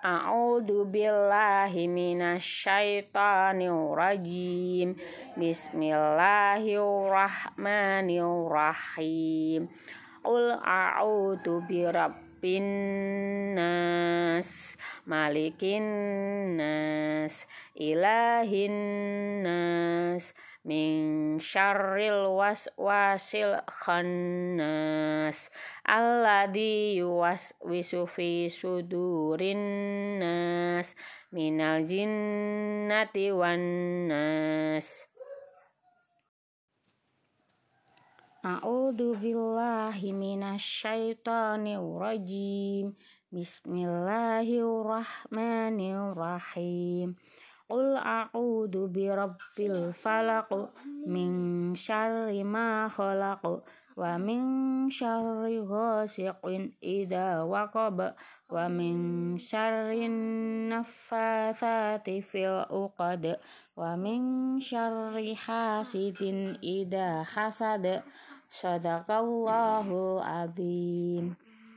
A'udzu billahi minasyaitonir rajim. Bismillahirrahmanirrahim. Qul a'udzu birabbin nas, malikin nas, ilahin nas, min syarril waswasil khannas alladzi yuwaswisu fi sudurin nas minal jinnati wan nas. A'udzu billahi minasyaitonir rajim. Bismillahirrahmanirrahim Qul a'udzu birabbil falaq min syarri ma khalaq wa min syarri ghasiqin idza waqab wa min syarri naffatsati fil uqad wa min syarri hasidin idza hasad sadaqallahu azim